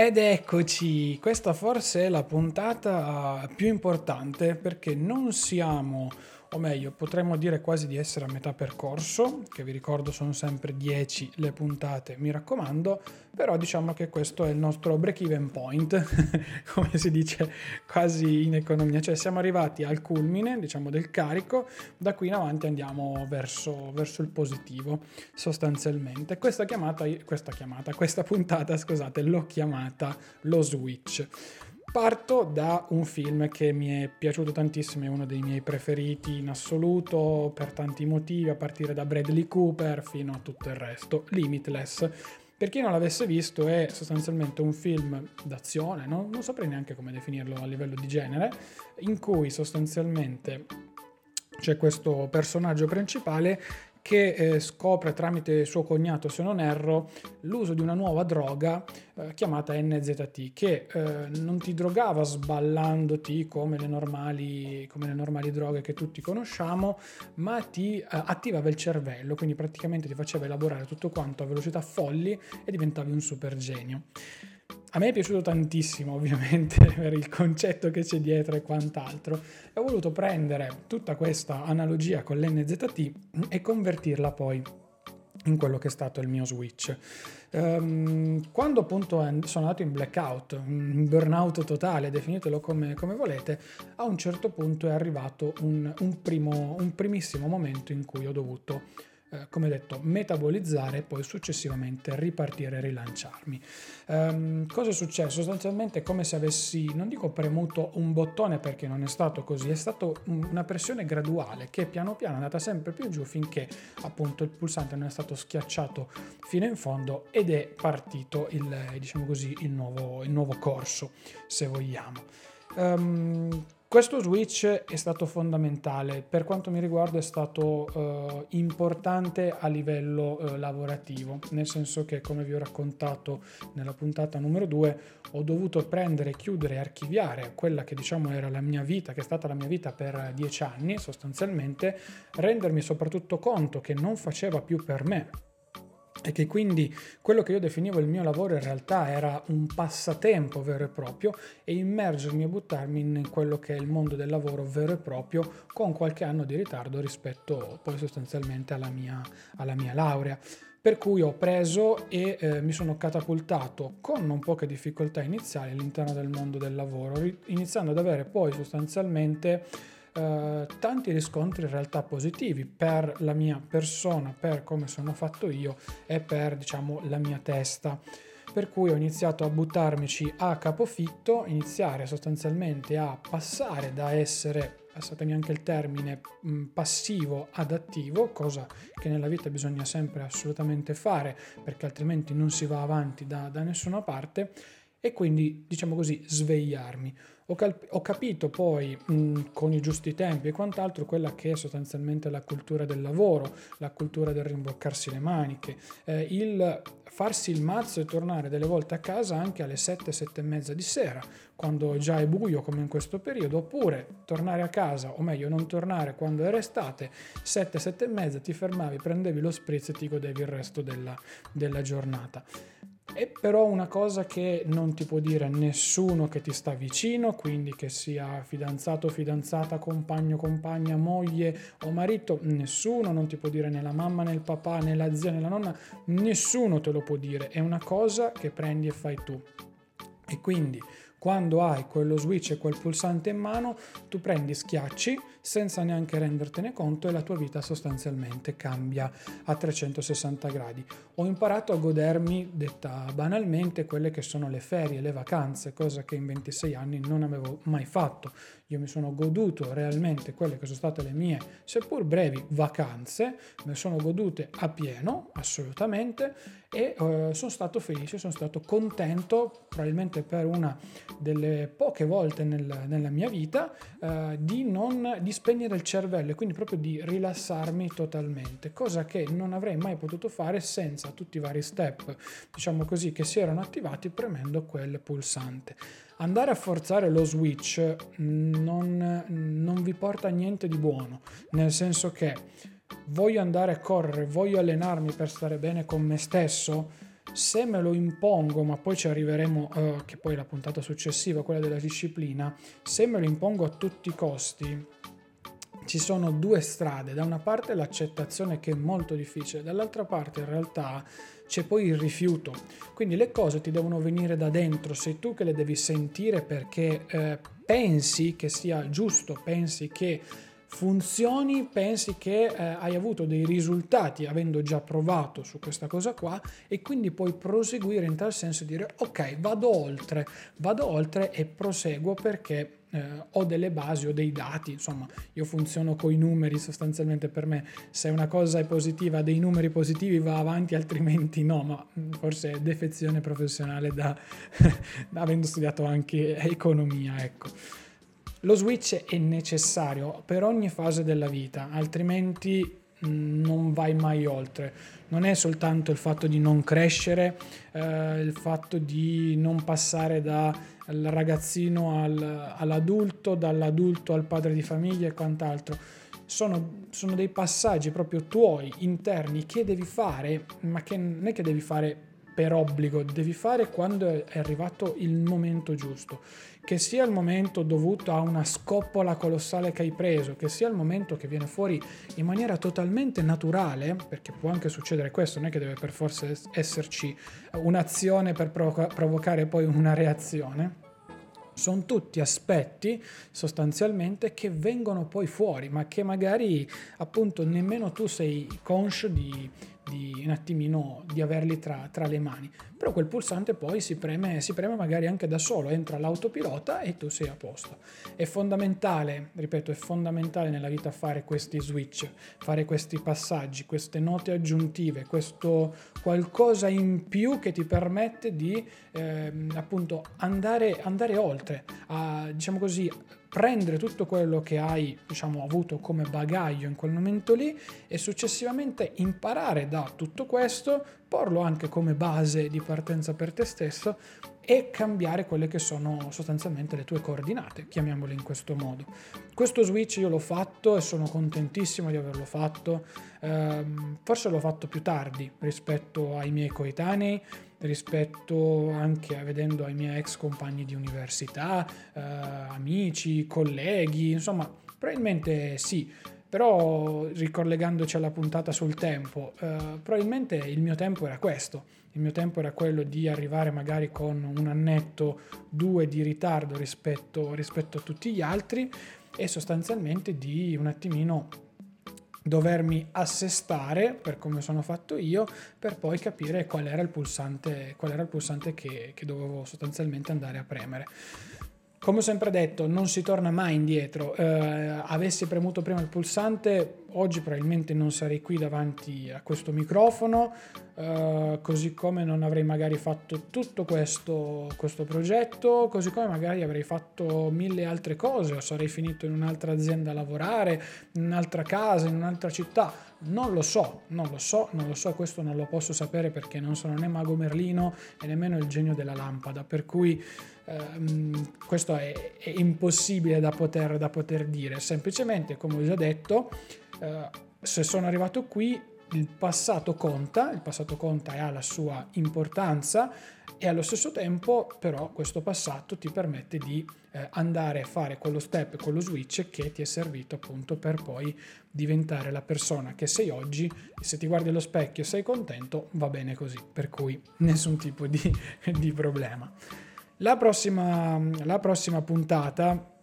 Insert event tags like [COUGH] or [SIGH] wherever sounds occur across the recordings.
Ed eccoci, questa forse è la puntata più importante perché non siamo o meglio potremmo dire quasi di essere a metà percorso, che vi ricordo sono sempre 10 le puntate, mi raccomando, però diciamo che questo è il nostro break-even point, [LAUGHS] come si dice quasi in economia, cioè siamo arrivati al culmine diciamo del carico, da qui in avanti andiamo verso, verso il positivo sostanzialmente. Questa chiamata, questa chiamata, questa puntata scusate, l'ho chiamata lo switch. Parto da un film che mi è piaciuto tantissimo, è uno dei miei preferiti in assoluto per tanti motivi, a partire da Bradley Cooper fino a tutto il resto, Limitless. Per chi non l'avesse visto è sostanzialmente un film d'azione, no? non saprei neanche come definirlo a livello di genere, in cui sostanzialmente c'è questo personaggio principale che eh, scopre tramite suo cognato, se non erro, l'uso di una nuova droga eh, chiamata NZT, che eh, non ti drogava sballandoti come le, normali, come le normali droghe che tutti conosciamo, ma ti eh, attivava il cervello, quindi praticamente ti faceva elaborare tutto quanto a velocità folli e diventavi un super genio. A me è piaciuto tantissimo, ovviamente, [LAUGHS] per il concetto che c'è dietro e quant'altro. E ho voluto prendere tutta questa analogia con l'NZT e convertirla poi in quello che è stato il mio switch. Um, quando appunto sono andato in blackout, in burnout totale, definitelo come, come, volete, a un certo punto è arrivato un, un, primo, un primissimo momento in cui ho dovuto eh, come detto, metabolizzare e poi successivamente ripartire e rilanciarmi. Um, cosa è successo? Sostanzialmente è come se avessi, non dico premuto un bottone perché non è stato così, è stata una pressione graduale che piano piano è andata sempre più giù finché appunto il pulsante non è stato schiacciato fino in fondo ed è partito il, diciamo così, il nuovo, il nuovo corso, se vogliamo. Um, questo switch è stato fondamentale, per quanto mi riguarda è stato eh, importante a livello eh, lavorativo, nel senso che come vi ho raccontato nella puntata numero 2 ho dovuto prendere, chiudere e archiviare quella che diciamo era la mia vita, che è stata la mia vita per dieci anni sostanzialmente, rendermi soprattutto conto che non faceva più per me, e che quindi quello che io definivo il mio lavoro in realtà era un passatempo vero e proprio e immergermi e buttarmi in quello che è il mondo del lavoro vero e proprio con qualche anno di ritardo rispetto poi sostanzialmente alla mia, alla mia laurea. Per cui ho preso e eh, mi sono catapultato con non poche difficoltà iniziali all'interno del mondo del lavoro, iniziando ad avere poi sostanzialmente eh, tanti riscontri in realtà positivi per la mia persona, per come sono fatto io e per diciamo la mia testa. Per cui ho iniziato a buttarmici a capofitto, iniziare sostanzialmente a passare da essere passatemi anche il termine, mm, passivo ad attivo, cosa che nella vita bisogna sempre assolutamente fare perché altrimenti non si va avanti da, da nessuna parte e quindi diciamo così svegliarmi. Ho, cal- ho capito poi mh, con i giusti tempi e quant'altro quella che è sostanzialmente la cultura del lavoro, la cultura del rimboccarsi le maniche, eh, il farsi il mazzo e tornare delle volte a casa anche alle 7, 7 e mezza di sera, quando già è buio come in questo periodo, oppure tornare a casa, o meglio non tornare quando era estate, 7, 7 e mezza ti fermavi, prendevi lo spritz e ti godevi il resto della, della giornata. È però una cosa che non ti può dire nessuno che ti sta vicino, quindi che sia fidanzato, fidanzata, compagno, compagna, moglie o marito, nessuno, non ti può dire né la mamma né il papà né la zia né la nonna, nessuno te lo può dire, è una cosa che prendi e fai tu. E quindi quando hai quello switch e quel pulsante in mano, tu prendi schiacci senza neanche rendertene conto e la tua vita sostanzialmente cambia a 360 gradi. Ho imparato a godermi, detta banalmente, quelle che sono le ferie, le vacanze, cosa che in 26 anni non avevo mai fatto. Io mi sono goduto realmente quelle che sono state le mie, seppur brevi, vacanze, me sono godute a pieno, assolutamente, e eh, sono stato felice, sono stato contento, probabilmente per una delle poche volte nel, nella mia vita, eh, di, non, di spegnere il cervello e quindi proprio di rilassarmi totalmente, cosa che non avrei mai potuto fare senza tutti i vari step, diciamo così, che si erano attivati premendo quel pulsante. Andare a forzare lo switch non, non vi porta niente di buono, nel senso che voglio andare a correre, voglio allenarmi per stare bene con me stesso, Se me lo impongo, ma poi ci arriveremo, uh, che poi è la puntata successiva, quella della disciplina, se me lo impongo a tutti i costi, ci sono due strade, da una parte l'accettazione che è molto difficile, dall'altra parte in realtà c'è poi il rifiuto. Quindi le cose ti devono venire da dentro, sei tu che le devi sentire perché eh, pensi che sia giusto, pensi che funzioni, pensi che eh, hai avuto dei risultati avendo già provato su questa cosa qua e quindi puoi proseguire in tal senso e dire ok vado oltre, vado oltre e proseguo perché eh, ho delle basi, ho dei dati, insomma io funziono con i numeri sostanzialmente per me, se una cosa è positiva, dei numeri positivi va avanti, altrimenti no, ma mm, forse è defezione professionale [LAUGHS] da, avendo studiato anche economia, ecco. Lo switch è necessario per ogni fase della vita, altrimenti mm, non vai mai oltre. Non è soltanto il fatto di non crescere, eh, il fatto di non passare dal ragazzino al, all'adulto, dall'adulto al padre di famiglia e quant'altro. Sono, sono, dei passaggi proprio tuoi, interni, che devi fare, ma che non è che devi fare per obbligo, devi fare quando è arrivato il momento giusto che sia il momento dovuto a una scoppola colossale che hai preso, che sia il momento che viene fuori in maniera totalmente naturale, perché può anche succedere questo, non è che deve per forza esserci un'azione per provo- provocare poi una reazione. Sono tutti aspetti sostanzialmente che vengono poi fuori, ma che magari appunto nemmeno tu sei conscio di, di un attimino di averli tra, tra, le mani. Però quel pulsante poi si preme, si preme magari anche da solo, entra l'autopilota e tu sei a posto. È fondamentale, ripeto, è fondamentale nella vita fare questi switch, fare questi passaggi, queste note aggiuntive, questo qualcosa in più che ti permette di eh, appunto andare, andare oltre, a, diciamo così, prendere tutto quello che hai diciamo, avuto come bagaglio in quel momento lì e successivamente imparare da tutto questo, porlo anche come base di partenza per te stesso e cambiare quelle che sono sostanzialmente le tue coordinate, chiamiamole in questo modo. Questo switch io l'ho fatto e sono contentissimo di averlo fatto, ehm, forse l'ho fatto più tardi rispetto ai miei coetanei, rispetto anche a vedendo ai miei ex compagni di università, eh, amici, colleghi, insomma, probabilmente sì, però ricollegandoci alla puntata sul tempo, eh, probabilmente il mio tempo era questo, il mio tempo era quello di arrivare magari con un annetto, due di ritardo rispetto, rispetto a tutti gli altri e sostanzialmente di un attimino dovermi assestare per come sono fatto io per poi capire qual era il pulsante, era il pulsante che, che dovevo sostanzialmente andare a premere. Come ho sempre detto, non si torna mai indietro. Eh, avessi premuto prima il pulsante, oggi probabilmente non sarei qui davanti a questo microfono, eh, così come non avrei magari fatto tutto questo, questo, progetto, così come magari avrei fatto mille altre cose, o sarei finito in un'altra azienda a lavorare, in un'altra casa, in un'altra città. Non lo so, non lo so, non lo so, questo non lo posso sapere perché non sono né Mago Merlino e nemmeno il genio della lampada, per cui ehm, questo è, è impossibile da poter, da poter, dire. Semplicemente, come ho già detto, eh, se sono arrivato qui, il passato conta, il passato conta e ha la sua importanza e allo stesso tempo però questo passato ti permette di eh, andare a fare quello step, quello switch che ti è servito appunto per poi diventare la persona che sei oggi se ti guardi allo specchio e sei contento va bene così, per cui [LAUGHS] nessun tipo di, di problema. La prossima, la prossima puntata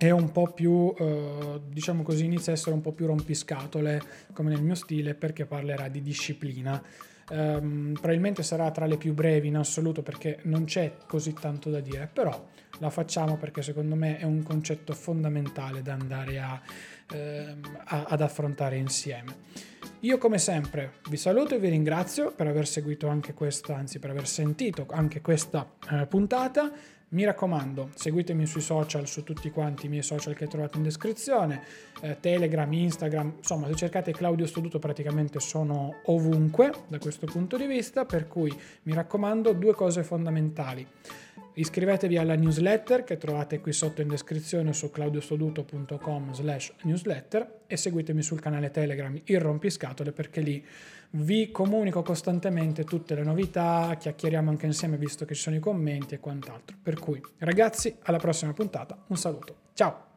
è un po' più, eh, diciamo così, inizia a essere un po' più rompiscatole, come nel mio stile, perché parlerà di disciplina. Um, probabilmente sarà tra le più brevi in assoluto perché non c'è così tanto da dire, però la facciamo perché secondo me è un concetto fondamentale da andare a, eh, a, ad affrontare insieme. Io come sempre vi saluto e vi ringrazio per aver seguito anche questa, anzi per aver sentito anche questa eh, puntata. Mi raccomando, seguitemi sui social, su tutti quanti i miei social che trovate in descrizione, eh, Telegram, Instagram, insomma se cercate Claudio Stoduto praticamente sono ovunque da questo punto di vista, per cui mi raccomando due cose fondamentali iscrivetevi alla newsletter che trovate qui sotto in descrizione su claudiostoduto.com slash newsletter e seguitemi sul canale Telegram Il Rompiscatole perché lì vi comunico costantemente tutte le novità, chiacchieriamo anche insieme visto che ci sono i commenti e quant'altro. Per cui ragazzi, alla prossima puntata, un saluto. Ciao!